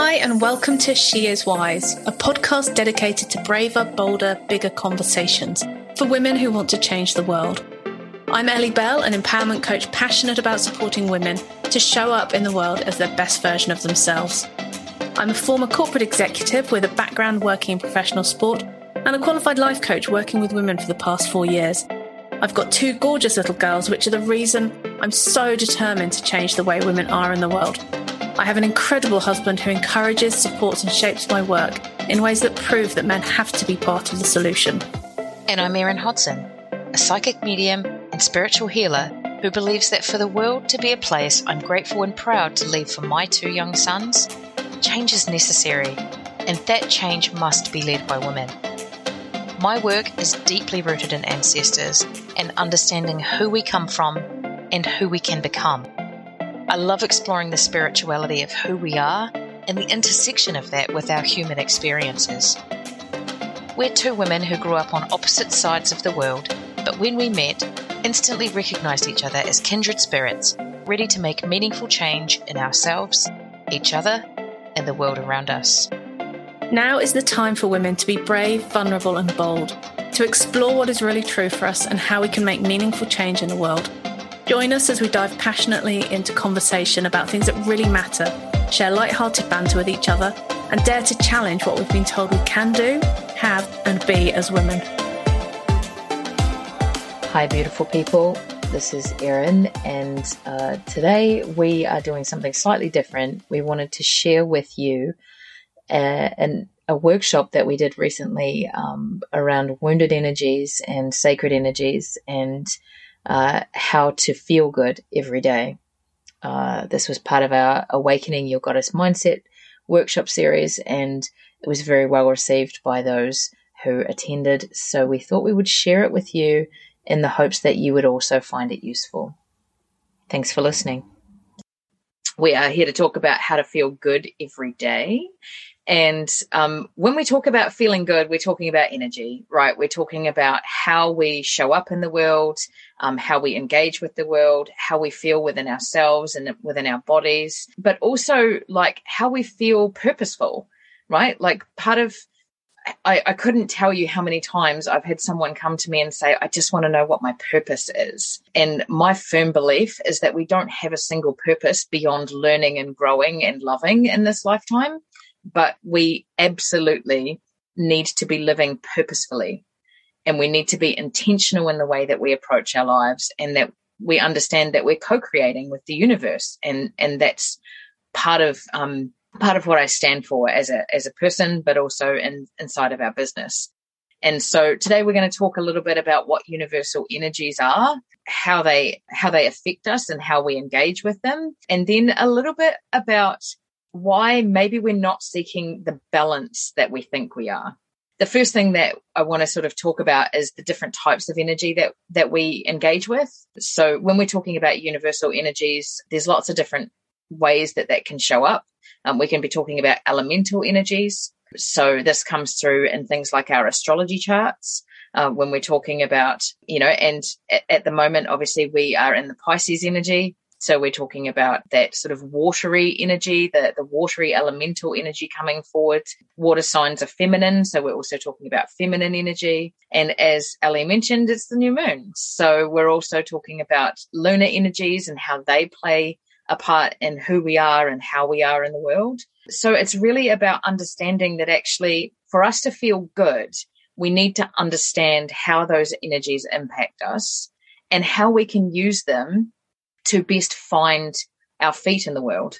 Hi, and welcome to She Is Wise, a podcast dedicated to braver, bolder, bigger conversations for women who want to change the world. I'm Ellie Bell, an empowerment coach passionate about supporting women to show up in the world as their best version of themselves. I'm a former corporate executive with a background working in professional sport and a qualified life coach working with women for the past four years. I've got two gorgeous little girls, which are the reason I'm so determined to change the way women are in the world. I have an incredible husband who encourages, supports, and shapes my work in ways that prove that men have to be part of the solution. And I'm Erin Hodson, a psychic medium and spiritual healer who believes that for the world to be a place I'm grateful and proud to leave for my two young sons, change is necessary, and that change must be led by women. My work is deeply rooted in ancestors and understanding who we come from and who we can become. I love exploring the spirituality of who we are and the intersection of that with our human experiences. We're two women who grew up on opposite sides of the world, but when we met, instantly recognized each other as kindred spirits, ready to make meaningful change in ourselves, each other, and the world around us. Now is the time for women to be brave, vulnerable, and bold, to explore what is really true for us and how we can make meaningful change in the world. Join us as we dive passionately into conversation about things that really matter, share light-hearted banter with each other, and dare to challenge what we've been told we can do, have, and be as women. Hi, beautiful people. This is Erin, and uh, today we are doing something slightly different. We wanted to share with you uh, an, a workshop that we did recently um, around wounded energies and sacred energies and uh, how to feel good every day. Uh, this was part of our Awakening Your Goddess Mindset workshop series, and it was very well received by those who attended. So we thought we would share it with you in the hopes that you would also find it useful. Thanks for listening. We are here to talk about how to feel good every day. And um, when we talk about feeling good, we're talking about energy, right? We're talking about how we show up in the world, um, how we engage with the world, how we feel within ourselves and within our bodies, but also like how we feel purposeful, right? Like part of I, I, couldn't tell you how many times I've had someone come to me and say, I just want to know what my purpose is. And my firm belief is that we don't have a single purpose beyond learning and growing and loving in this lifetime but we absolutely need to be living purposefully. And we need to be intentional in the way that we approach our lives and that we understand that we're co-creating with the universe. And and that's part of um, part of what I stand for as a as a person but also in inside of our business. And so today we're going to talk a little bit about what universal energies are how they how they affect us and how we engage with them and then a little bit about why maybe we're not seeking the balance that we think we are. The first thing that I want to sort of talk about is the different types of energy that that we engage with. So when we're talking about universal energies, there's lots of different ways that that can show up. Um, we can be talking about elemental energies. So this comes through in things like our astrology charts. Uh, when we're talking about, you know, and at, at the moment, obviously we are in the Pisces energy. So we're talking about that sort of watery energy, the, the watery elemental energy coming forward. Water signs are feminine. So we're also talking about feminine energy. And as Ellie mentioned, it's the new moon. So we're also talking about lunar energies and how they play a part in who we are and how we are in the world. So it's really about understanding that actually for us to feel good, we need to understand how those energies impact us and how we can use them to best find our feet in the world,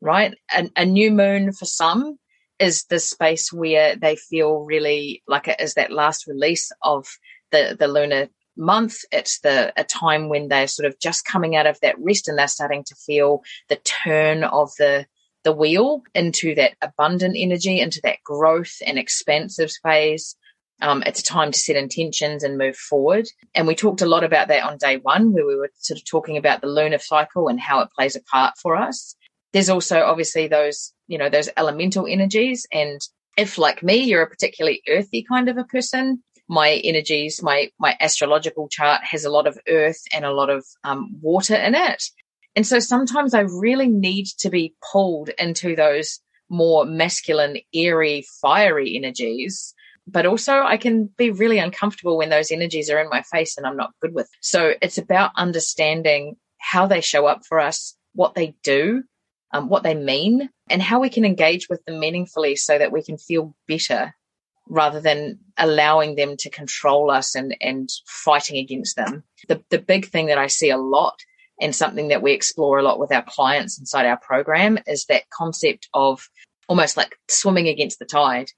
right? A, a new moon for some is the space where they feel really like it is that last release of the, the lunar month. It's the a time when they're sort of just coming out of that rest and they're starting to feel the turn of the the wheel into that abundant energy, into that growth and expansive phase. Um, it's a time to set intentions and move forward. And we talked a lot about that on day one, where we were sort of talking about the lunar cycle and how it plays a part for us. There's also obviously those, you know, those elemental energies. And if like me, you're a particularly earthy kind of a person, my energies, my, my astrological chart has a lot of earth and a lot of um, water in it. And so sometimes I really need to be pulled into those more masculine, airy, fiery energies. But also, I can be really uncomfortable when those energies are in my face and I'm not good with. So it's about understanding how they show up for us, what they do, um, what they mean, and how we can engage with them meaningfully so that we can feel better rather than allowing them to control us and, and fighting against them. The, the big thing that I see a lot and something that we explore a lot with our clients inside our program is that concept of almost like swimming against the tide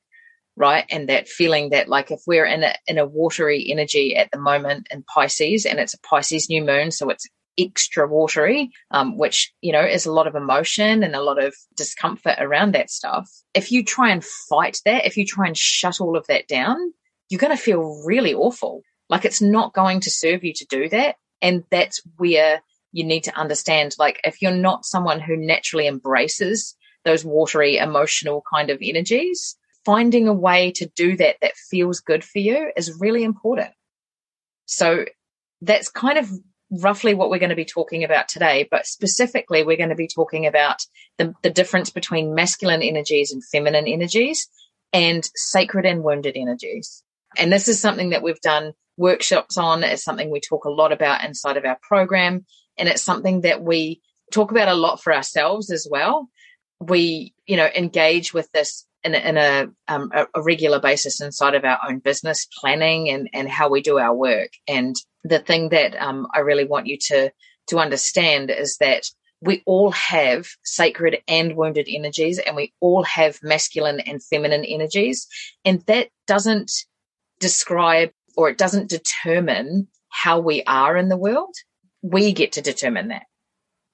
right? And that feeling that like if we're in a in a watery energy at the moment in pisces and it's a pisces new moon so it's extra watery um, which you know is a lot of emotion and a lot of discomfort around that stuff. If you try and fight that if you try and shut all of that down you're going to feel really awful. Like it's not going to serve you to do that. And that's where you need to understand like if you're not someone who naturally embraces those watery emotional kind of energies finding a way to do that that feels good for you is really important. So that's kind of roughly what we're going to be talking about today but specifically we're going to be talking about the, the difference between masculine energies and feminine energies and sacred and wounded energies. And this is something that we've done workshops on. It's something we talk a lot about inside of our program and it's something that we talk about a lot for ourselves as well. We, you know, engage with this in a, in a, um, a, regular basis inside of our own business planning and, and how we do our work. And the thing that um, I really want you to to understand is that we all have sacred and wounded energies, and we all have masculine and feminine energies, and that doesn't describe or it doesn't determine how we are in the world we get to determine that.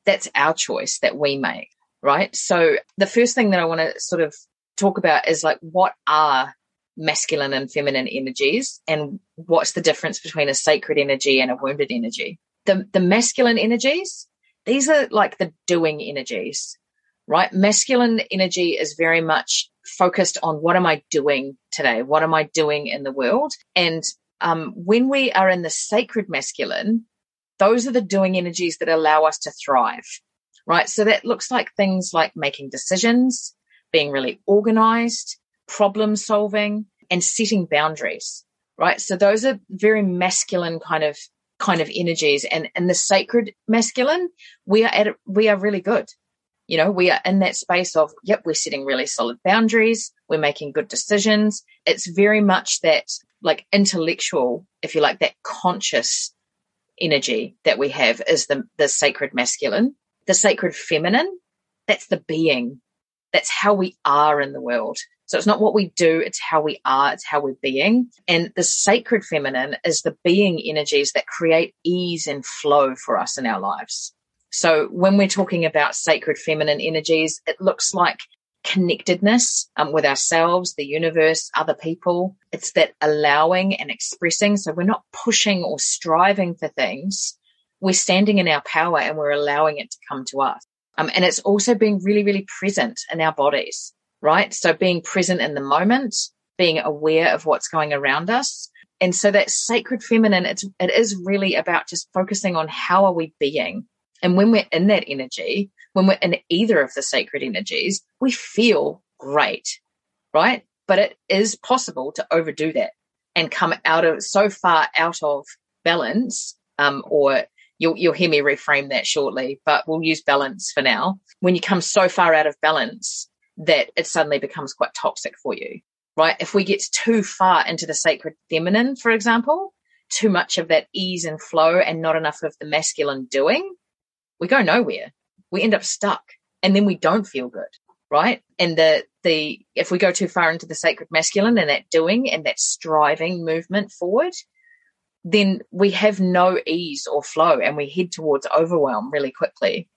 That's our choice that we make, right? So the first thing that I want to sort of talk about is like, what are masculine and feminine energies and what's the difference between a sacred energy and a wounded energy? The, the masculine energies, these are like the doing energies, right? Masculine energy is very much focused on what am I doing today? What am I doing in the world? And um, when we are in the sacred masculine, those are the doing energies that allow us to thrive, right? So that looks like things like making decisions, being really organized, problem solving, and setting boundaries, right? So those are very masculine kind of kind of energies and and the sacred masculine we are at we are really good you know we are in that space of yep we're setting really solid boundaries we're making good decisions it's very much that like intellectual if you like that conscious energy that we have is the, the sacred masculine. The sacred feminine, that's the being. That's how we are in the world. So it's not what we do, it's how we are, it's how we're being. And the sacred feminine is the being energies that create ease and flow for us in our lives. So when we're talking about sacred feminine energies, it looks like connectedness um, with ourselves, the universe, other people. It's that allowing and expressing. So we're not pushing or striving for things. We're standing in our power and we're allowing it to come to us. Um, and it's also being really, really present in our bodies, right? So being present in the moment, being aware of what's going around us. And so that sacred feminine, it's, it is really about just focusing on how are we being? And when we're in that energy, when we're in either of the sacred energies, we feel great, right? But it is possible to overdo that and come out of so far out of balance, um, or you'll, you'll hear me reframe that shortly, but we'll use balance for now. When you come so far out of balance that it suddenly becomes quite toxic for you, right? If we get too far into the sacred feminine, for example, too much of that ease and flow and not enough of the masculine doing, we go nowhere. We end up stuck and then we don't feel good. Right. And the, the, if we go too far into the sacred masculine and that doing and that striving movement forward, then we have no ease or flow and we head towards overwhelm really quickly.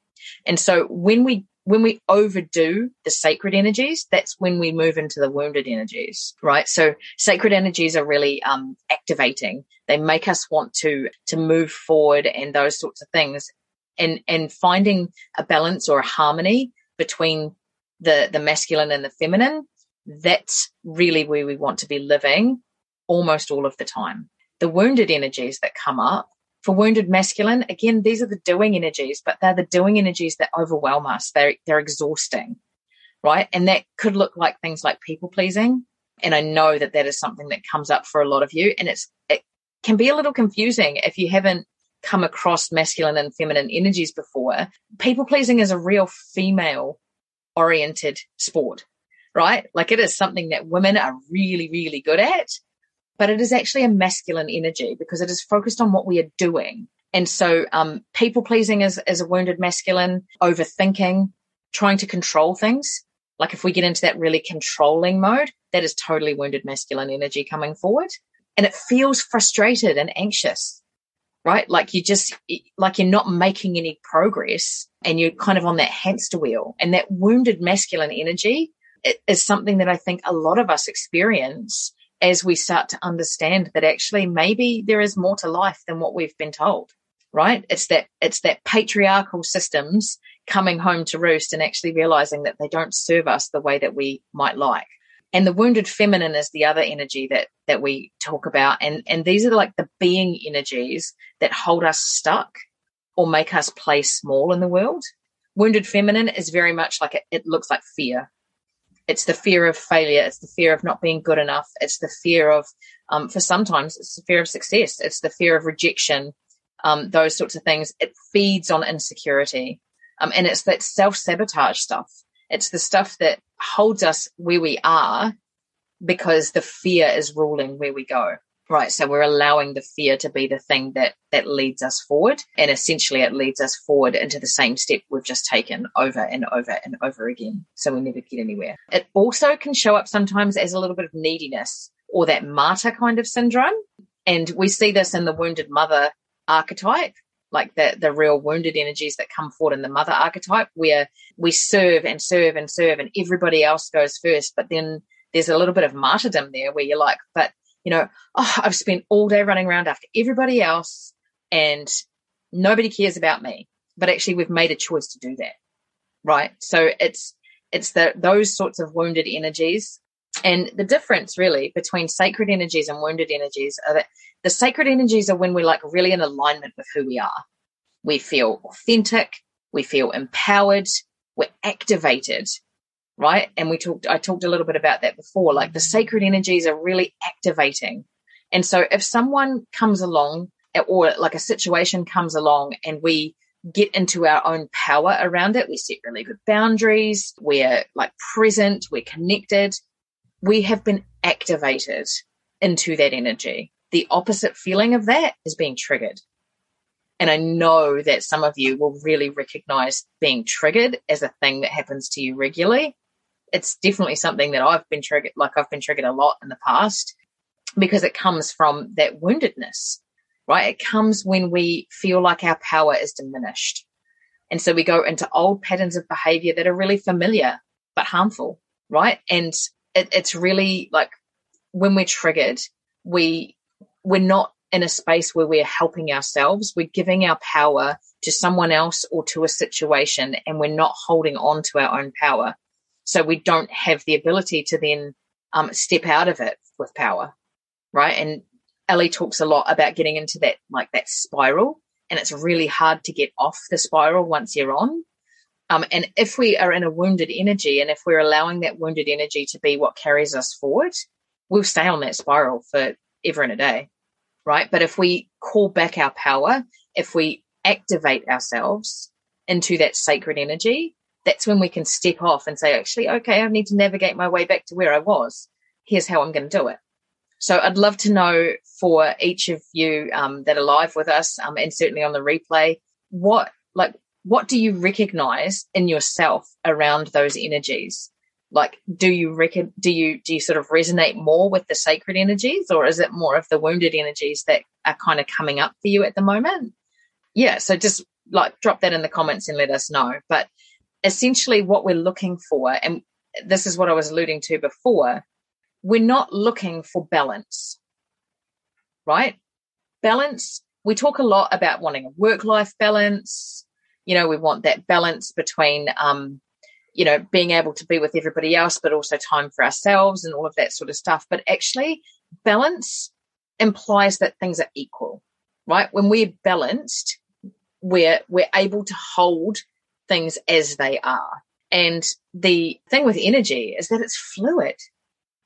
And so when we when we overdo the sacred energies, that's when we move into the wounded energies, right? So sacred energies are really um, activating. They make us want to to move forward and those sorts of things and and finding a balance or a harmony between the the masculine and the feminine that's really where we want to be living almost all of the time the wounded energies that come up for wounded masculine again these are the doing energies but they're the doing energies that overwhelm us they're they're exhausting right? And that could look like things like people pleasing. And I know that that is something that comes up for a lot of you. And it's, it can be a little confusing if you haven't come across masculine and feminine energies before. People pleasing is a real female oriented sport, right? Like it is something that women are really, really good at, but it is actually a masculine energy because it is focused on what we are doing. And so, um, people pleasing is, is a wounded masculine, overthinking, trying to control things. Like if we get into that really controlling mode, that is totally wounded masculine energy coming forward. And it feels frustrated and anxious, right? Like you just, like you're not making any progress and you're kind of on that hamster wheel. And that wounded masculine energy is something that I think a lot of us experience as we start to understand that actually maybe there is more to life than what we've been told right? It's that it's that patriarchal systems coming home to roost and actually realizing that they don't serve us the way that we might like. And the wounded feminine is the other energy that that we talk about. And and these are like the being energies that hold us stuck or make us play small in the world. Wounded feminine is very much like it, it looks like fear it's the fear of failure. It's the fear of not being good enough. It's the fear of um, for sometimes it's the fear of success. It's the fear of rejection. Um, those sorts of things. It feeds on insecurity. Um, and it's that self-sabotage stuff. It's the stuff that holds us where we are because the fear is ruling where we go. Right. So we're allowing the fear to be the thing that, that leads us forward. And essentially it leads us forward into the same step we've just taken over and over and over again. So we never get anywhere. It also can show up sometimes as a little bit of neediness or that martyr kind of syndrome. And we see this in the wounded mother archetype like the the real wounded energies that come forward in the mother archetype where we serve and serve and serve and everybody else goes first but then there's a little bit of martyrdom there where you're like but you know oh, i've spent all day running around after everybody else and nobody cares about me but actually we've made a choice to do that right so it's it's the those sorts of wounded energies and the difference really between sacred energies and wounded energies are that the sacred energies are when we're like really in alignment with who we are. We feel authentic. We feel empowered. We're activated. Right. And we talked, I talked a little bit about that before. Like the sacred energies are really activating. And so if someone comes along or like a situation comes along and we get into our own power around it, we set really good boundaries. We're like present. We're connected we have been activated into that energy. The opposite feeling of that is being triggered. And I know that some of you will really recognize being triggered as a thing that happens to you regularly. It's definitely something that I've been triggered, like I've been triggered a lot in the past because it comes from that woundedness, right? It comes when we feel like our power is diminished. And so we go into old patterns of behavior that are really familiar but harmful, right? And it, it's really like when we're triggered, we we're not in a space where we're helping ourselves. We're giving our power to someone else or to a situation, and we're not holding on to our own power. So we don't have the ability to then um, step out of it with power, right? And Ellie talks a lot about getting into that like that spiral, and it's really hard to get off the spiral once you're on. Um, and if we are in a wounded energy and if we're allowing that wounded energy to be what carries us forward, we'll stay on that spiral for ever and a day. Right. But if we call back our power, if we activate ourselves into that sacred energy, that's when we can step off and say, actually, okay, I need to navigate my way back to where I was. Here's how I'm going to do it. So I'd love to know for each of you um, that are live with us um, and certainly on the replay, what like what do you recognize in yourself around those energies? Like, do you reckon, do you, do you sort of resonate more with the sacred energies or is it more of the wounded energies that are kind of coming up for you at the moment? Yeah. So just like drop that in the comments and let us know. But essentially what we're looking for, and this is what I was alluding to before, we're not looking for balance, right? Balance. We talk a lot about wanting a work life balance, you know, we want that balance between, um, you know, being able to be with everybody else, but also time for ourselves and all of that sort of stuff. But actually, balance implies that things are equal, right? When we're balanced, we're we're able to hold things as they are. And the thing with energy is that it's fluid.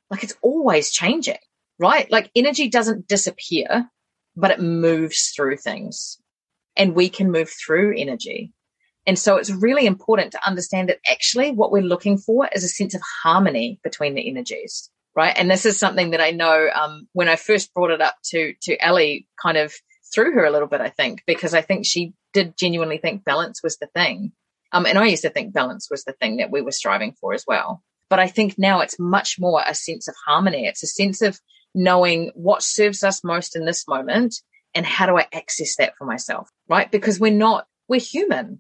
Like it's always changing, right? Like energy doesn't disappear, but it moves through things and we can move through energy. And so it's really important to understand that actually what we're looking for is a sense of harmony between the energies, right? And this is something that I know um, when I first brought it up to to Ellie, kind of threw her a little bit, I think, because I think she did genuinely think balance was the thing. Um, and I used to think balance was the thing that we were striving for as well. But I think now it's much more a sense of harmony. It's a sense of knowing what serves us most in this moment and how do I access that for myself, right? Because we're not, we're human.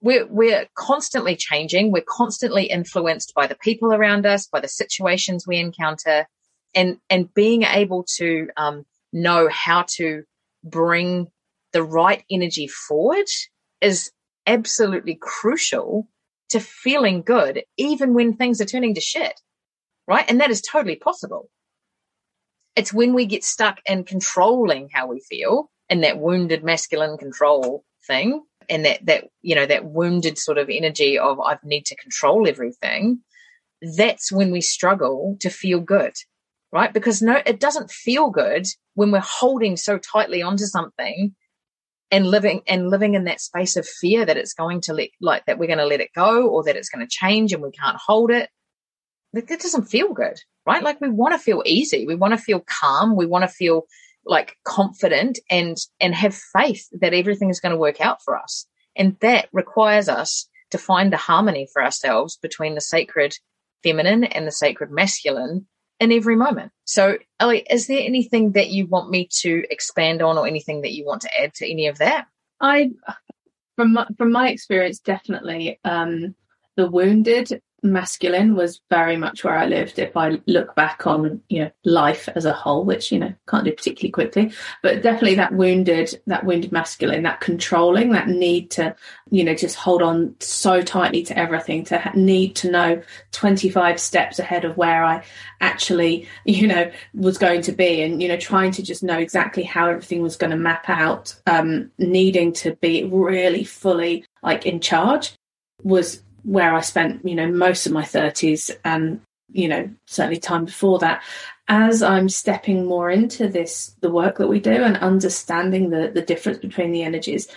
We're, we're constantly changing. We're constantly influenced by the people around us, by the situations we encounter and, and being able to, um, know how to bring the right energy forward is absolutely crucial to feeling good, even when things are turning to shit. Right. And that is totally possible. It's when we get stuck in controlling how we feel and that wounded masculine control thing and that, that, you know, that wounded sort of energy of I need to control everything. That's when we struggle to feel good. Right. Because no, it doesn't feel good when we're holding so tightly onto something and living and living in that space of fear that it's going to let like that we're going to let it go or that it's going to change and we can't hold it. That, that doesn't feel good right? Like we want to feel easy. We want to feel calm. We want to feel like confident and and have faith that everything is going to work out for us. And that requires us to find the harmony for ourselves between the sacred feminine and the sacred masculine in every moment. So, Ellie, is there anything that you want me to expand on or anything that you want to add to any of that? I, from my, from my experience, definitely um, the wounded masculine was very much where I lived. If I look back on, you know, life as a whole, which, you know, can't do particularly quickly, but definitely that wounded, that wounded masculine, that controlling, that need to, you know, just hold on so tightly to everything, to need to know 25 steps ahead of where I actually, you know, was going to be and, you know, trying to just know exactly how everything was going to map out, um, needing to be really fully like in charge was where I spent, you know, most of my 30s and, you know, certainly time before that. As I'm stepping more into this, the work that we do and understanding the, the difference between the energies,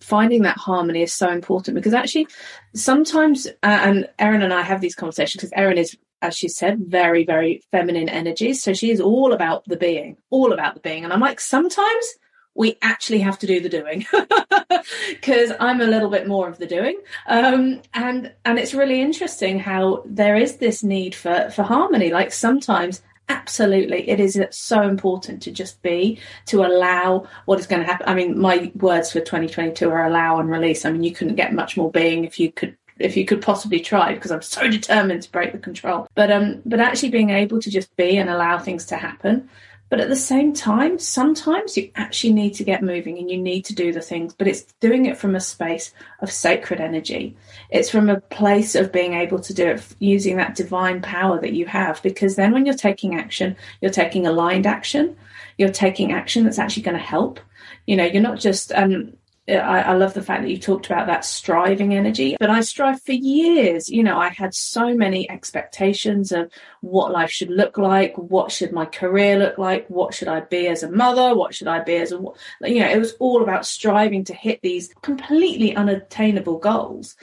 finding that harmony is so important because actually sometimes, uh, and Erin and I have these conversations because Erin is as she said, very, very feminine energies. So she is all about the being, all about the being. And I'm like, sometimes we actually have to do the doing because I'm a little bit more of the doing. Um, and and it's really interesting how there is this need for for harmony. Like sometimes absolutely it is so important to just be to allow what is going to happen i mean my words for 2022 are allow and release i mean you couldn't get much more being if you could if you could possibly try because i'm so determined to break the control but um but actually being able to just be and allow things to happen but at the same time, sometimes you actually need to get moving and you need to do the things, but it's doing it from a space of sacred energy. It's from a place of being able to do it using that divine power that you have. Because then when you're taking action, you're taking aligned action, you're taking action that's actually going to help. You know, you're not just um, Uh, I, I, love the fact that you talked about that striving energy. But I strive for years. You know, I had so many expectations of what life should look like, what should my career look like, what should I be as a mother, what should I be as a, you know, it was all about striving to hit these completely unattainable goals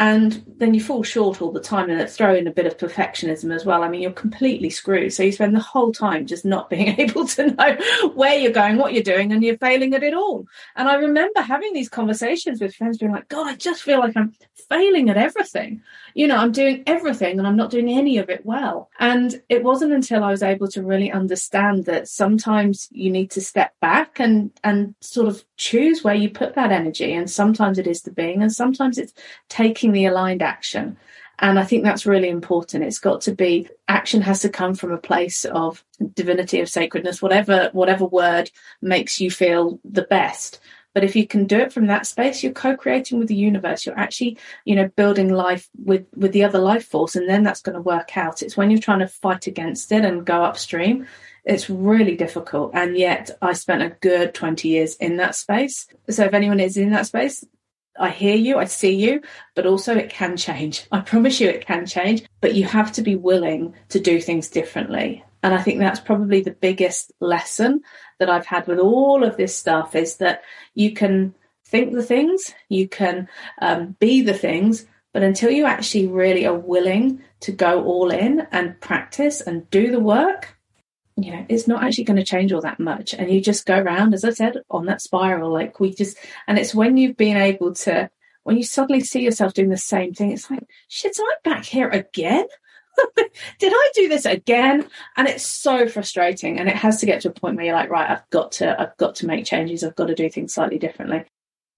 and then you fall short all the time and throw in a bit of perfectionism as well. I mean you're completely screwed. So you spend the whole time just not being able to know where you're going what you're doing and you're failing at it all. And i remember having these conversations with friends being like god i just feel like i'm failing at everything. You know i'm doing everything and i'm not doing any of it well. And it wasn't until i was able to really understand that sometimes you need to step back and and sort of choose where you put that energy. And sometimes it is the being and sometimes it's taking taking the aligned action. And I think that's really important. It's got to be action has to come from a place of divinity, of sacredness, whatever whatever word makes you feel the best. But if you can do it from that space, you're co-creating with the universe. You're actually, you know, building life with with the other life force, and then that's going to work out. It's when you're trying to fight against it and go upstream. It's really difficult. And yet I spent a good 20 years in that space. So if anyone is in that space, I hear you, I see you, but also it can change. I promise you it can change, but you have to be willing to do things differently. And I think that's probably the biggest lesson that I've had with all of this stuff is that you can think the things, you can um, be the things, but until you actually really are willing to go all in and practice and do the work, you know, it's not actually going to change all that much. And you just go around, as I said, on that spiral. Like we just, and it's when you've been able to, when you suddenly see yourself doing the same thing, it's like, shit, am I back here again? Did I do this again? And it's so frustrating. And it has to get to a point where you're like, right, I've got to, I've got to make changes. I've got to do things slightly differently.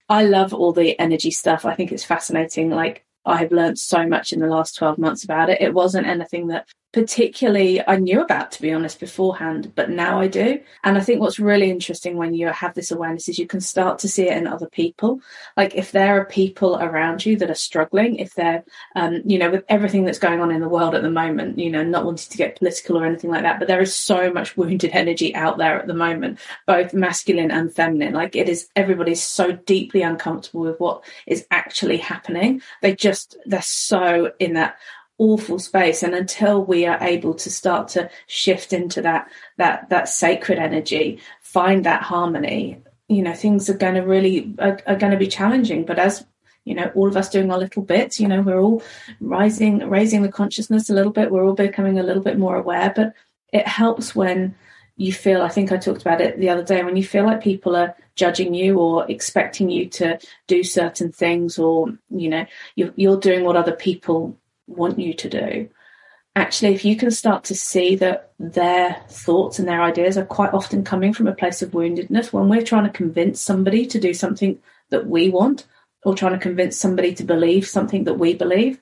I love all the energy stuff. I think it's fascinating. Like I have learned so much in the last 12 months about it. It wasn't anything that particularly I knew about, to be honest, beforehand, but now I do. And I think what's really interesting when you have this awareness is you can start to see it in other people. Like if there are people around you that are struggling, if they're, um, you know, with everything that's going on in the world at the moment, you know, not wanting to get political or anything like that, but there is so much wounded energy out there at the moment, both masculine and feminine. Like it is, everybody's so deeply uncomfortable with what is actually happening. They just, they're so in that awful space and until we are able to start to shift into that that that sacred energy find that harmony you know things are going to really are, are going to be challenging. But as you know all of us doing our little bits you know we're all rising raising the consciousness a little bit. We're all becoming a little bit more aware. But it helps when you feel i think i talked about it the other day when you feel like people are judging you or expecting you to do certain things or you know you're, you're doing what other people want you to do. Actually if you can start to see that their thoughts and their ideas are quite often coming from a place of woundedness when we're trying to convince somebody to do something that we want or trying to convince somebody to believe something that we believe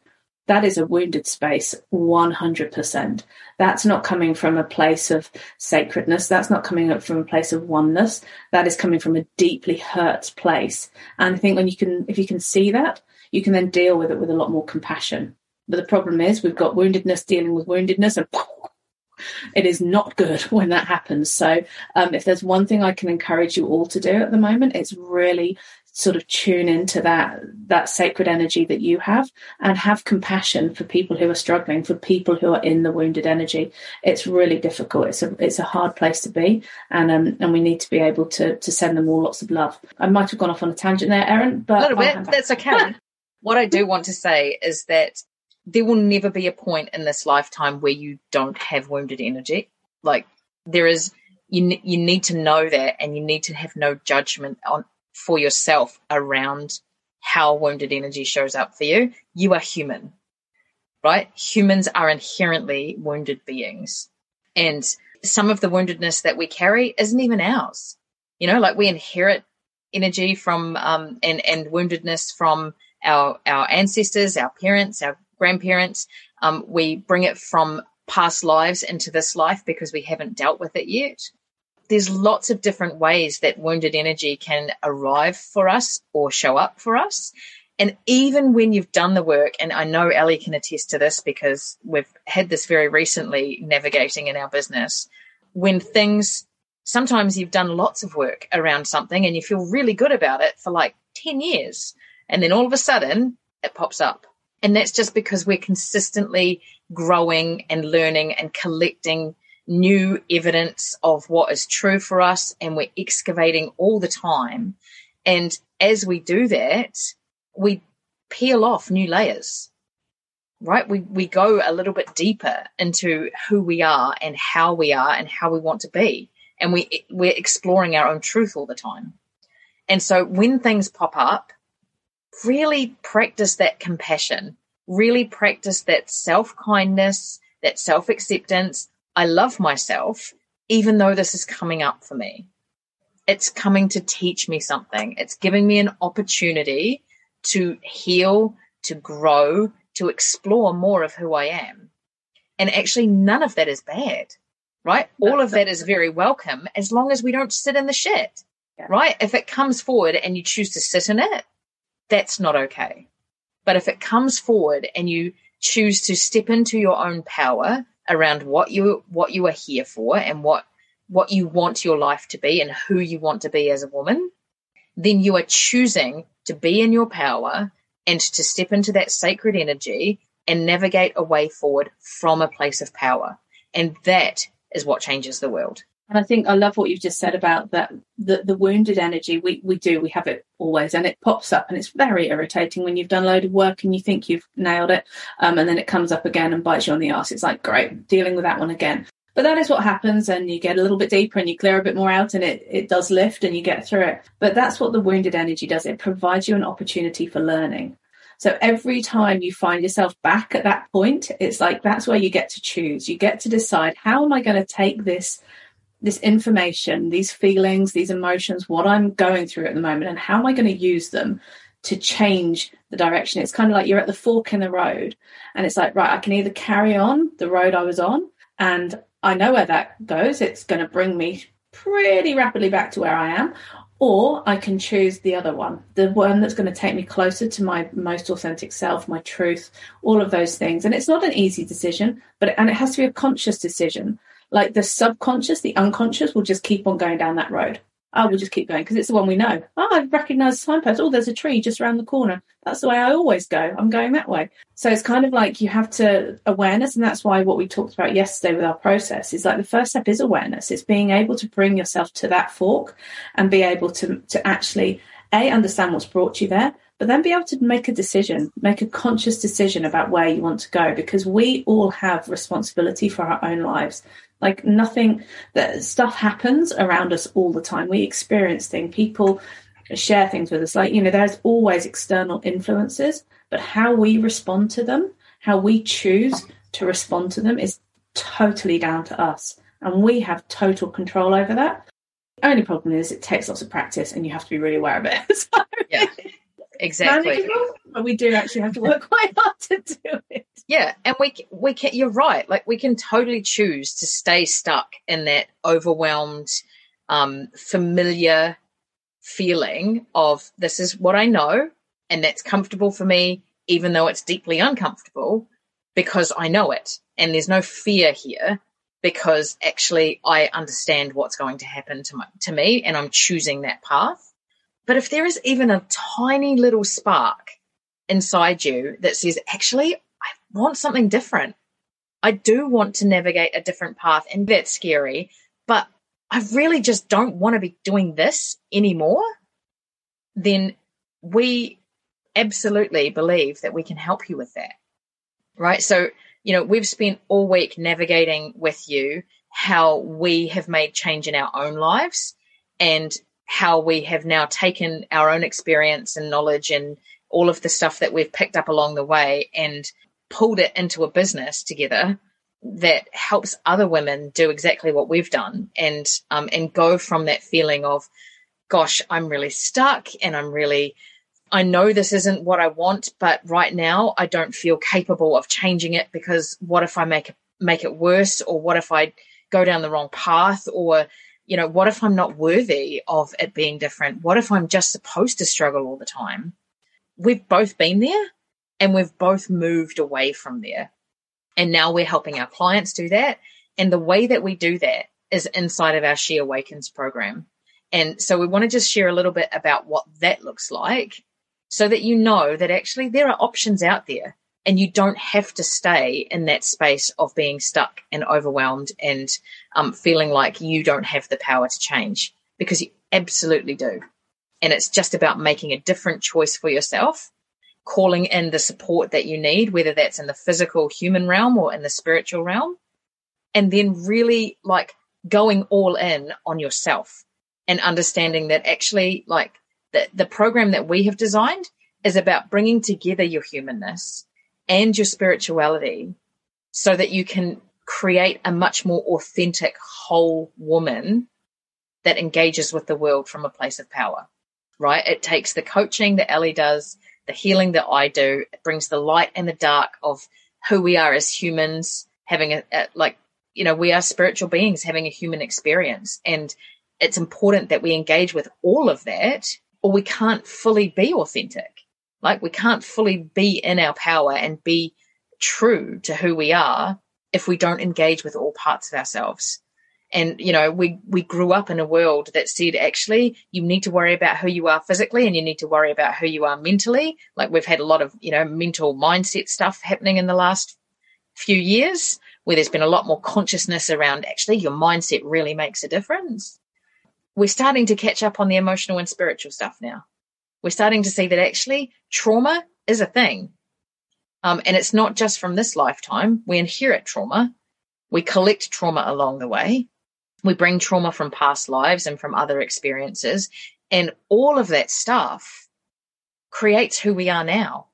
that is a wounded space 100% that's not coming from a place of sacredness. That's not coming up from a place of oneness. That is coming from a deeply hurt place. And i think when you can if you can see that you can then deal with it with a lot more compassion but the problem is we've got woundedness dealing with woundedness and it is not good when that happens. So um, if there's one thing I can encourage you all to do at the moment, it's really sort of tune into that that sacred energy that you have and have compassion for people who are struggling for people who are in the wounded energy. It's really difficult. It's a it's a hard place to be and um and we need to be able to to send them all lots of love. I might have gone off on a tangent there erin but a little bit that's okay. What i do want to say is that there will never be a point in this lifetime where you don't have wounded energy. Like there is, you you need to know that, and you need to have no judgment on for yourself around how wounded energy shows up for you. You are human, right? Humans are inherently wounded beings, and some of the woundedness that we carry isn't even ours. You know, like we inherit energy from um, and and woundedness from our our ancestors, our parents, our grandparents. Um, we bring it from past lives into this life because we haven't dealt with it yet. There's lots of different ways that wounded energy can arrive for us or show up for us. And even when you've done the work, and I know Ellie can attest to this because we've had this very recently navigating in our business, when things sometimes you've done lots of work around something and you feel really good about it for like 10 years. And then all of a sudden it pops up and that's just because we're consistently growing and learning and collecting new evidence of what is true for us. And we're excavating all the time. And as we do that, we peel off new layers, right? We, we go a little bit deeper into who we are and how we are and how we want to be. And we, we're exploring our own truth all the time. And so when things pop up, really practice that compassion, really practice that self kindness, that self acceptance. I love myself, even though this is coming up for me. It's coming to teach me something. It's giving me an opportunity to heal, to grow, to explore more of who I am. And actually, none of that is bad, right? All of that is very welcome as long as we don't sit in the shit, right? If it comes forward and you choose to sit in it, that's not okay. But if it comes forward and you choose to step into your own power around what you what you are here for and what what you want your life to be and who you want to be as a woman, then you are choosing to be in your power and to step into that sacred energy and navigate a way forward from a place of power. And that is what changes the world. And I think I love what you've just said about that the, the wounded energy. We we do, we have it always and it pops up and it's very irritating when you've done a load of work and you think you've nailed it. Um, and then it comes up again and bites you on the ass. It's like, great, dealing with that one again. But that is what happens, and you get a little bit deeper and you clear a bit more out, and it, it does lift and you get through it. But that's what the wounded energy does. It provides you an opportunity for learning. So every time you find yourself back at that point, it's like that's where you get to choose. You get to decide how am I going to take this this information, these feelings, these emotions, what I'm going through at the moment, and how am I going to use them to change the direction? It's kind of like you're at the fork in the road, and it's like, right, I can either carry on the road I was on, and I know where that goes. It's going to bring me pretty rapidly back to where I am, or I can choose the other one, the one that's going to take me closer to my most authentic self, my truth, all of those things. And it's not an easy decision, but and it has to be a conscious decision. Like the subconscious, the unconscious will just keep on going down that road. Oh, we'll just keep going because it's the one we know. Oh, I recognise the signpost. Oh, there's a tree just around the corner. That's the way I always go. I'm going that way. So it's kind of like you have to awareness, and that's why what we talked about yesterday with our process is like the first step is awareness. It's being able to bring yourself to that fork and be able to to actually a understand what's brought you there, but then be able to make a decision, make a conscious decision about where you want to go because we all have responsibility for our own lives. Like nothing that stuff happens around us all the time. We experience things. People share things with us. Like, you know, there's always external influences, but how we respond to them, how we choose to respond to them is totally down to us. And we have total control over that. Only problem is it takes lots of practice and you have to be really aware of it. so, yeah. Exactly. But we do actually have to work quite hard to do it. Yeah, and we we can. You're right. Like we can totally choose to stay stuck in that overwhelmed, um, familiar feeling of this is what I know, and that's comfortable for me, even though it's deeply uncomfortable, because I know it, and there's no fear here because actually I understand what's going to happen to my, to me, and I'm choosing that path. But if there is even a tiny little spark inside you that says, actually, I want something different. I do want to navigate a different path, and that's scary, but I really just don't want to be doing this anymore. Then we absolutely believe that we can help you with that. Right. So, you know, we've spent all week navigating with you how we have made change in our own lives and how we have now taken our own experience and knowledge and all of the stuff that we've picked up along the way and pulled it into a business together that helps other women do exactly what we've done and um, and go from that feeling of gosh i'm really stuck and i'm really i know this isn't what i want but right now i don't feel capable of changing it because what if i make make it worse or what if i go down the wrong path or you know, what if I'm not worthy of it being different? What if I'm just supposed to struggle all the time? We've both been there and we've both moved away from there. And now we're helping our clients do that. And the way that we do that is inside of our She Awakens program. And so we want to just share a little bit about what that looks like so that you know that actually there are options out there and you don't have to stay in that space of being stuck and overwhelmed and um, feeling like you don't have the power to change because you absolutely do. And it's just about making a different choice for yourself, calling in the support that you need, whether that's in the physical human realm or in the spiritual realm, and then really like going all in on yourself and understanding that actually like the, the program that we have designed is about bringing together your humanness and your spirituality so that you can create a much more authentic, whole woman that engages with the world from a place of power, right? It takes the coaching that Ellie does, the healing that I do, it brings the light and the dark of who we are as humans, having a, a like, you know, we are spiritual beings having a human experience. And it's important that we engage with all of that or we can't fully be authentic. Like we can't fully be in our power and be true to who we are if we don't engage with all parts of ourselves. And, you know, we, we grew up in a world that said, actually, you need to worry about who you are physically and you need to worry about who you are mentally. Like we've had a lot of, you know, mental mindset stuff happening in the last few years where there's been a lot more consciousness around actually your mindset really makes a difference. We're starting to catch up on the emotional and spiritual stuff now. We're starting to see that actually trauma is a thing. Um, and it's not just from this lifetime. We inherit trauma. We collect trauma along the way. We bring trauma from past lives and from other experiences. And all of that stuff creates who we are now.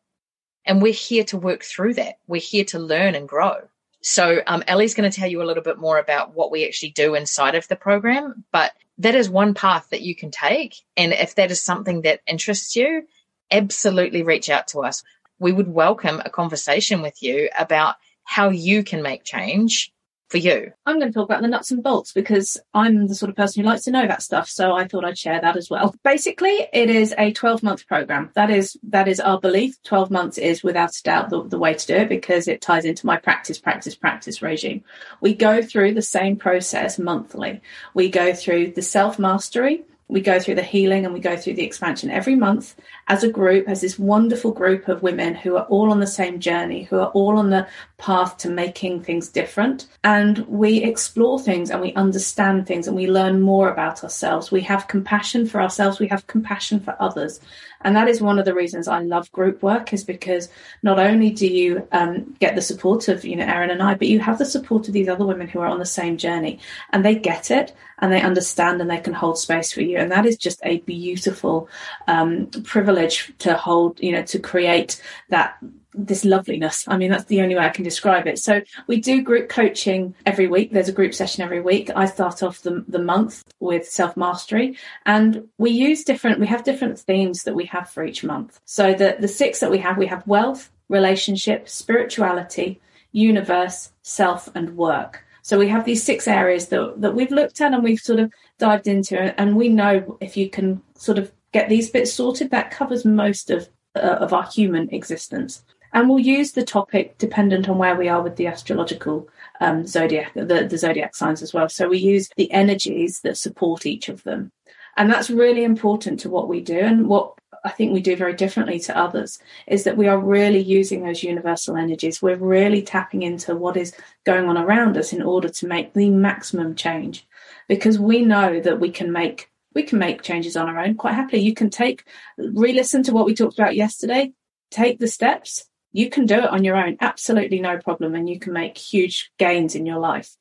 And we're here to work through that. We're here to learn and grow. So, um, Ellie's going to tell you a little bit more about what we actually do inside of the program, but that is one path that you can take. And if that is something that interests you, absolutely reach out to us. We would welcome a conversation with you about how you can make change for you? I'm going to talk about the nuts and bolts because I'm the sort of person who likes to know that stuff. So I thought I'd share that as well. Basically, it is a 12 month program. That is that is our belief. 12 months is without a doubt the, the way to do it because it ties into my practice, practice, practice regime. We go through the same process monthly. We go through the self mastery we go through the healing and we go through the expansion every month as a group, as this wonderful group of women who are all on the same journey, who are all on the path to making things different. And we explore things and we understand things and we learn more about ourselves. We have compassion for ourselves, we have compassion for others. And that is one of the reasons I love group work is because not only do you um, get the support of, you know, Erin and I, but you have the support of these other women who are on the same journey and they get it and they understand and they can hold space for you. And that is just a beautiful um, privilege to hold, you know, to create that this loveliness. I mean, that's the only way I can describe it. So we do group coaching every week. There's a group session every week. I start off the, the month with self mastery and we use different, we have different themes that we have for each month. So the, the six that we have, we have wealth, relationship, spirituality, universe, self and work. So we have these six areas that, that we've looked at and we've sort of dived into and we know if you can sort of get these bits sorted, that covers most of uh, of our human existence. And we'll use the topic dependent on where we are with the astrological um, zodiac, the, the zodiac signs as well. So we use the energies that support each of them. And that's really important to what we do. And what I think we do very differently to others is that we are really using those universal energies. We're really tapping into what is going on around us in order to make the maximum change. Because we know that we can make we can make changes on our own quite happily. You can take re-listen to what we talked about yesterday, take the steps, you can do it on your own, absolutely no problem, and you can make huge gains in your life.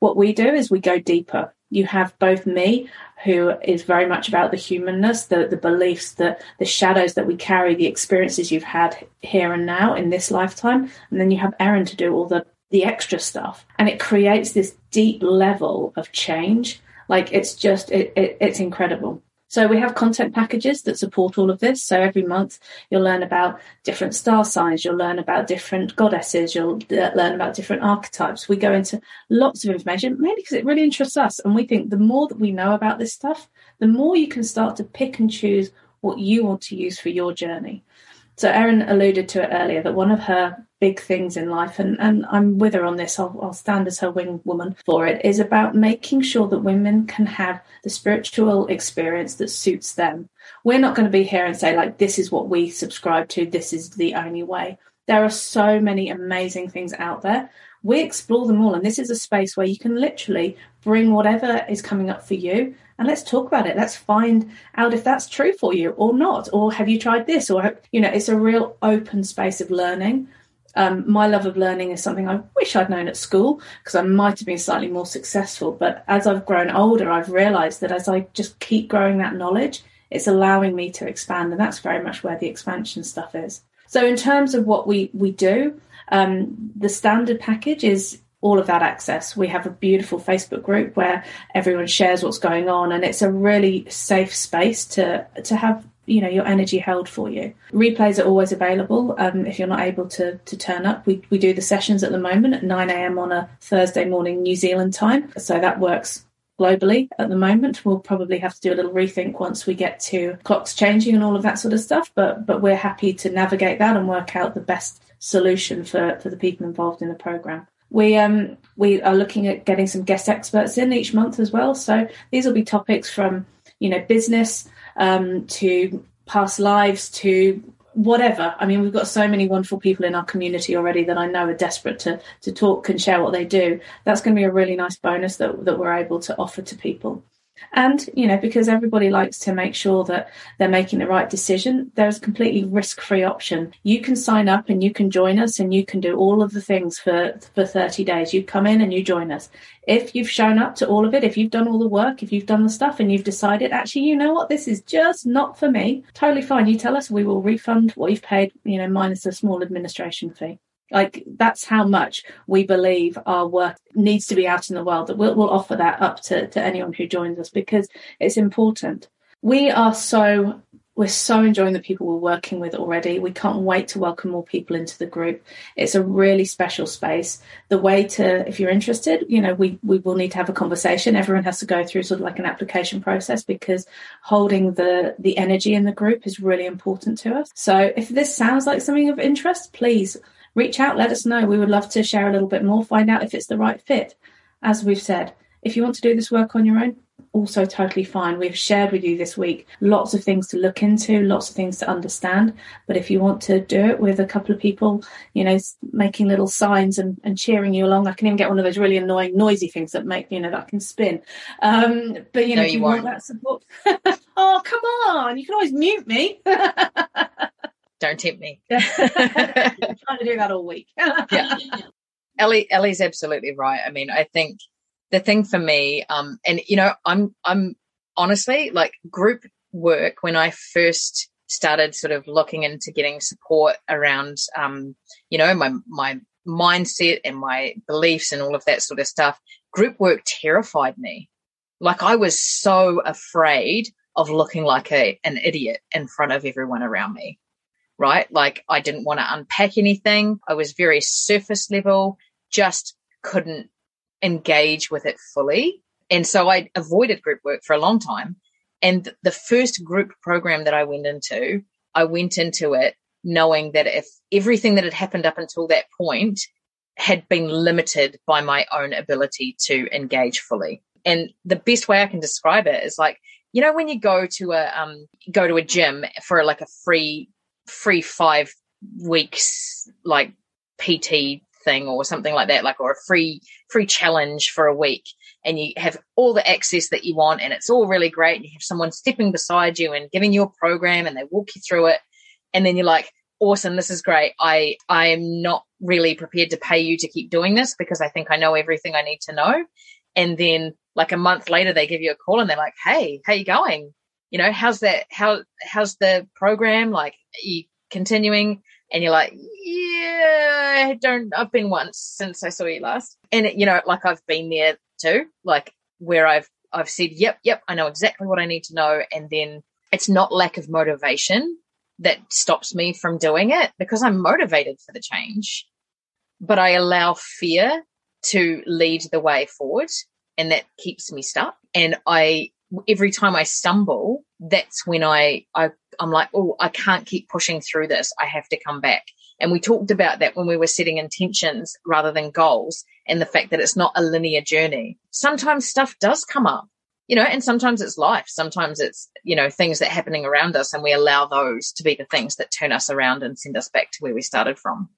What we do is we go deeper. You have both me, who is very much about the humanness, the, the beliefs, the, the shadows that we carry, the experiences you've had here and now in this lifetime. And then you have Erin to do all the, the extra stuff. And it creates this deep level of change. Like it's just, it, it, it's incredible. So we have content packages that support all of this. So every month you'll learn about different star signs, you'll learn about different goddesses, you'll uh, learn about different archetypes. We go into lots of information, mainly because it really interests us. And we think the more that we know about this stuff, the more you can start to pick and choose what you want to use for your journey. So Erin alluded to it earlier that one of her big things in life, and, and I'm with her on this, I'll, I'll stand as her wing woman for it, is about making sure that women can have the spiritual experience that suits them. We're not going to be here and say, like, this is what we subscribe to, this is the only way. There are so many amazing things out there. We explore them all, and this is a space where you can literally bring whatever is coming up for you and let's talk about it. Let's find out if that's true for you or not. Or have you tried this? Or, you know, it's a real open space of learning. Um, my love of learning is something I wish I'd known at school because I might have been slightly more successful. But as I've grown older, I've realized that as I just keep growing that knowledge, it's allowing me to expand. And that's very much where the expansion stuff is. So, in terms of what we, we do, um, the standard package is all of that access. We have a beautiful Facebook group where everyone shares what's going on, and it's a really safe space to to have you know your energy held for you. Replays are always available um, if you're not able to to turn up. We we do the sessions at the moment at 9 a.m. on a Thursday morning New Zealand time, so that works globally at the moment. We'll probably have to do a little rethink once we get to clocks changing and all of that sort of stuff. But but we're happy to navigate that and work out the best solution for for the people involved in the program. We um We are looking at getting some guest experts in each month as well. So these will be topics from, you know, business um, to past lives to whatever. I mean, we've got so many wonderful people in our community already that I know are desperate to to talk and share what they do. That's going to be a really nice bonus that that we're able to offer to people. And, you know, because everybody likes to make sure that they're making the right decision, there's a completely risk free option. You can sign up and you can join us and you can do all of the things for, for 30 days. You come in and you join us. If you've shown up to all of it, if you've done all the work, if you've done the stuff and you've decided, actually, you know what, this is just not for me, totally fine. You tell us, we will refund what you've paid, you know, minus a small administration fee. Like that's how much we believe our work needs to be out in the world. That we'll, we'll offer that up to, to anyone who joins us because it's important. We are so we're so enjoying the people we're working with already. We can't wait to welcome more people into the group. It's a really special space. The way to, if you're interested, you know, we, we will need to have a conversation. Everyone has to go through sort of like an application process because holding the, the energy in the group is really important to us. So if this sounds like something of interest, please reach out, let us know. We would love to share a little bit more, find out if it's the right fit. As we've said, if you want to do this work on your own, also totally fine. We've shared with you this week lots of things to look into, lots of things to understand. But if you want to do it with a couple of people, you know, making little signs and, and cheering you along, I can even get one of those really annoying, noisy things that make, you know, that can spin. Um, but, you know, no, if you, you want that support, oh, come on, you can always mute me. Don't tempt me. I'm trying to do that all week. yeah. Ellie, Ellie's absolutely right. I mean, I think the thing for me, um, and you know, I'm, I'm honestly like group work when I first started sort of looking into getting support around, um, you know, my, my mindset and my beliefs and all of that sort of stuff. Group work terrified me. Like I was so afraid of looking like a, an idiot in front of everyone around me right? Like I didn't want to unpack anything. I was very surface level, just couldn't engage with it fully. And so I avoided group work for a long time. And the first group program that I went into, I went into it knowing that if everything that had happened up until that point had been limited by my own ability to engage fully. And the best way I can describe it is like, you know, when you go to a um, go to a gym for like a free free five weeks like PT thing or something like that, like or a free free challenge for a week, and you have all the access that you want, and it's all really great. And you have someone stepping beside you and giving you a program, and they walk you through it, and then you're like, awesome, this is great. I I am not really prepared to pay you to keep doing this because I think I know everything I need to know. And then like a month later, they give you a call and they're like, hey, how you going? You know, how's that? How, how's the program? Like, you continuing? And you're like, yeah, I don't, I've been once since I saw you last. And, it, you know, like I've been there too, like where I've, I've said, yep, yep, I know exactly what I need to know. And then it's not lack of motivation that stops me from doing it because I'm motivated for the change, but I allow fear to lead the way forward and that keeps me stuck. And I every time I stumble, that's when I, I I'm like, oh, I can't keep pushing through this. I have to come back. And we talked about that when we were setting intentions rather than goals and the fact that it's not a linear journey. Sometimes stuff does come up, you know, and sometimes it's life. Sometimes it's, you know, things that are happening around us and we allow those to be the things that turn us around and send us back to where we started from.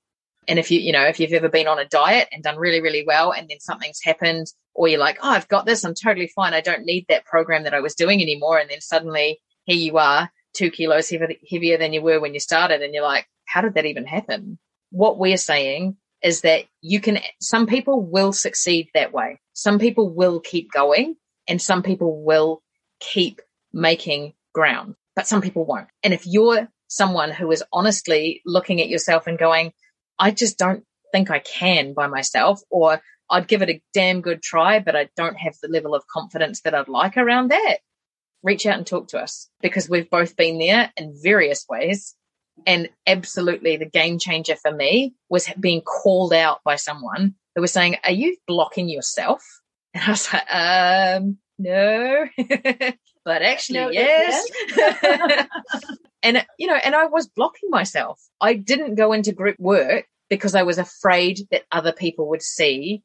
And if you, you know, if you've ever been on a diet and done really, really well and then something's happened or you're like, oh, I've got this, I'm totally fine. I don't need that program that I was doing anymore. And then suddenly here you are, two kilos heavier than you were when you started. And you're like, how did that even happen? What we're saying is that you can, some people will succeed that way. Some people will keep going and some people will keep making ground, but some people won't. And if you're someone who is honestly looking at yourself and going, I just don't think I can by myself, or I'd give it a damn good try, but I don't have the level of confidence that I'd like around that. Reach out and talk to us because we've both been there in various ways. And absolutely the game changer for me was being called out by someone who was saying, Are you blocking yourself? And I was like, um, no, but actually, no, yes. yes. and, you know, and I was blocking myself. I didn't go into group work because I was afraid that other people would see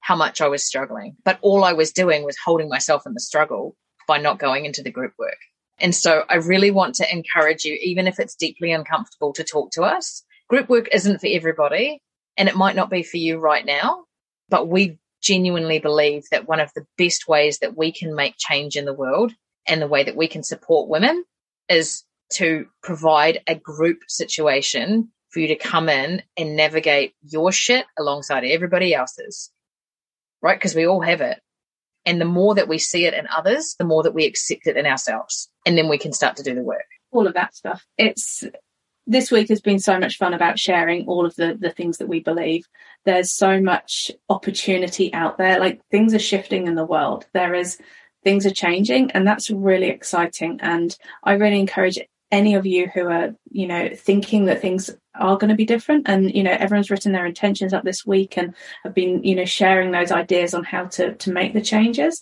how much I was struggling. But all I was doing was holding myself in the struggle by not going into the group work. And so I really want to encourage you, even if it's deeply uncomfortable to talk to us. Group work isn't for everybody and it might not be for you right now, but we genuinely believe that one of the best ways that we can make change in the world and the way that we can support women is to provide a group situation for you to come in and navigate your shit alongside everybody else's. Right? Because we all have it. And the more that we see it in others, the more that we accept it in ourselves. And then we can start to do the work. All of that stuff. It's this week has been so much fun about sharing all of the the things that we believe. There's so much opportunity out there. Like things are shifting in the world. There is things are changing and that's really exciting. And I really encourage any of you who are, you know, thinking that things are going to be different and, you know, everyone's written their intentions up this week and have been, you know, sharing those ideas on how to, to make the changes,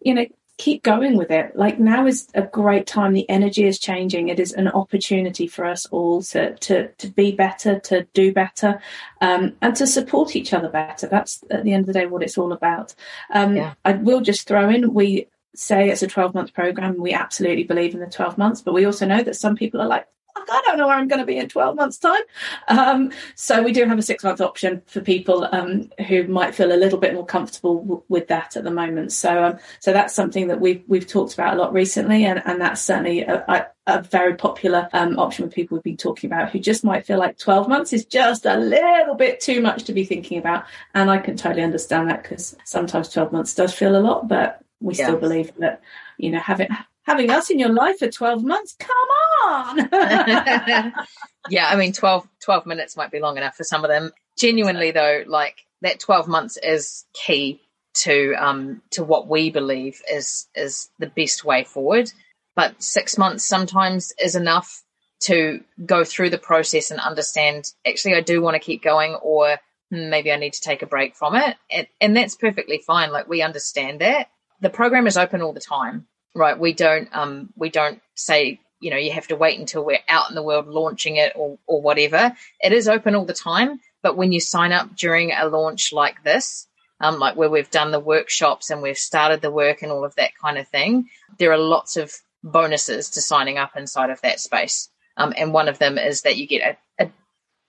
you know, keep going with it. Like now is a great time. The energy is changing. It is an opportunity for us all to to to be better, to do better, um, and to support each other better. That's at the end of the day what it's all about. Um, yeah. I will just throw in we say it's a 12 month program. We absolutely believe in the 12 months, but we also know that some people are like, I don't know where I'm going to be in 12 months' time. Um, so we do have a six month option for people um, who might feel a little bit more comfortable w- with that at the moment. So, um, so that's something that we've we've talked about a lot recently, and, and that's certainly a, a, a very popular um, option with people we've been talking about who just might feel like 12 months is just a little bit too much to be thinking about. And I can totally understand that because sometimes 12 months does feel a lot, but we still believe that you know having having us in your life for 12 months? Come on! Yeah i mean 12 12 minutes might be long enough for some of them. Genuinely though like that 12 months is key to um to what we believe is is the best way forward. But 6 months sometimes is enough to go through the process and understand actually I do want to keep going or maybe I need to take a break from it. And, and that's perfectly fine. Like we understand that. The program is open all the time, right? We don't um, we don't say you know you have to wait until we're out in the world launching it or or whatever. It is open all the time, but when you sign up during a launch like this, um, like where we've done the workshops and we've started the work and all of that kind of thing, there are lots of bonuses to signing up inside of that space. Um, and one of them is that you get a, a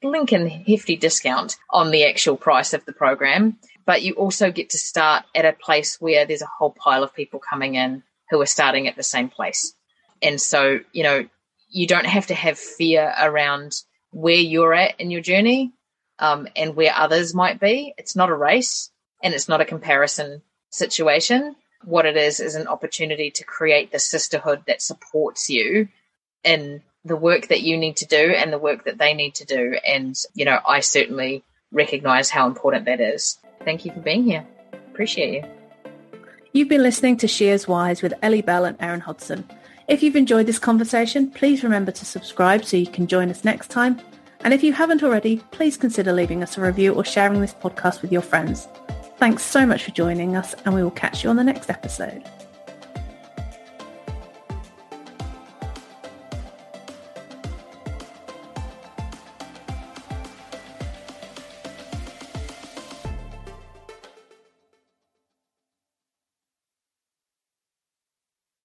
blinking hefty discount on the actual price of the program but you also get to start at a place where there's a whole pile of people coming in who are starting at the same place. And so, you know, you don't have to have fear around where you're at in your journey um, and where others might be. It's not a race and it's not a comparison situation. What it is is an opportunity to create the sisterhood that supports you in the work that you need to do and the work that they need to do. And, you know, I certainly recognize how important that is. Thank you for being here. Appreciate you. You've been listening to She Is Wise with Ellie Bell and Erin Hodson. If you've enjoyed this conversation, please remember to subscribe so you can join us next time. And if you haven't already, please consider leaving us a review or sharing this podcast with your friends. Thanks so much for joining us, and we will catch you on the next episode.